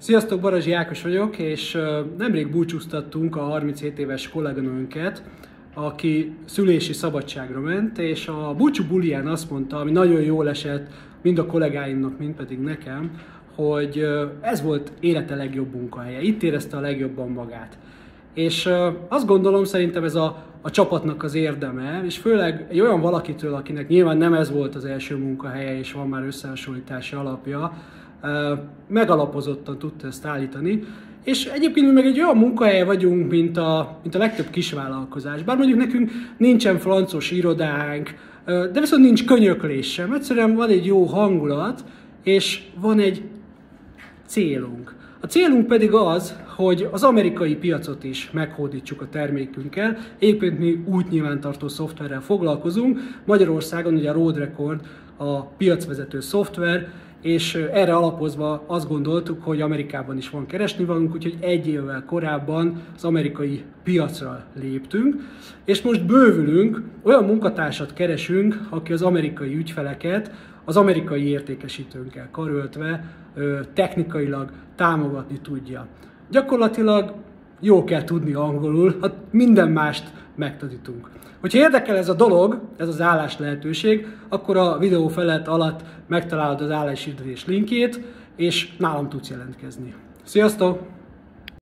Sziasztok, Barazsi Ákos vagyok, és nemrég búcsúztattunk a 37 éves kolléganőnket, aki szülési szabadságra ment, és a búcsú bulián azt mondta, ami nagyon jól esett mind a kollégáimnak, mind pedig nekem, hogy ez volt élete legjobb munkahelye, itt érezte a legjobban magát. És azt gondolom, szerintem ez a, a csapatnak az érdeme, és főleg egy olyan valakitől, akinek nyilván nem ez volt az első munkahelye, és van már összehasonlítási alapja, megalapozottan tudta ezt állítani. És egyébként mi meg egy olyan munkahelye vagyunk, mint a, mint a legtöbb kisvállalkozás. Bár mondjuk nekünk nincsen francos irodánk, de viszont nincs könyöklés sem. Egyszerűen van egy jó hangulat, és van egy célunk. A célunk pedig az, hogy az amerikai piacot is meghódítsuk a termékünkkel. Éppen mi útnyilvántartó szoftverrel foglalkozunk. Magyarországon ugye a Road Record a piacvezető szoftver, és erre alapozva azt gondoltuk, hogy Amerikában is van keresni valunk, úgyhogy egy évvel korábban az amerikai piacra léptünk, és most bővülünk, olyan munkatársat keresünk, aki az amerikai ügyfeleket az amerikai értékesítőnkkel karöltve technikailag támogatni tudja. Gyakorlatilag jó kell tudni angolul, hát minden mást megtanítunk. Hogyha érdekel ez a dolog, ez az állás lehetőség, akkor a videó felett alatt megtalálod az álláshirdetés linkjét, és nálam tudsz jelentkezni. Sziasztok!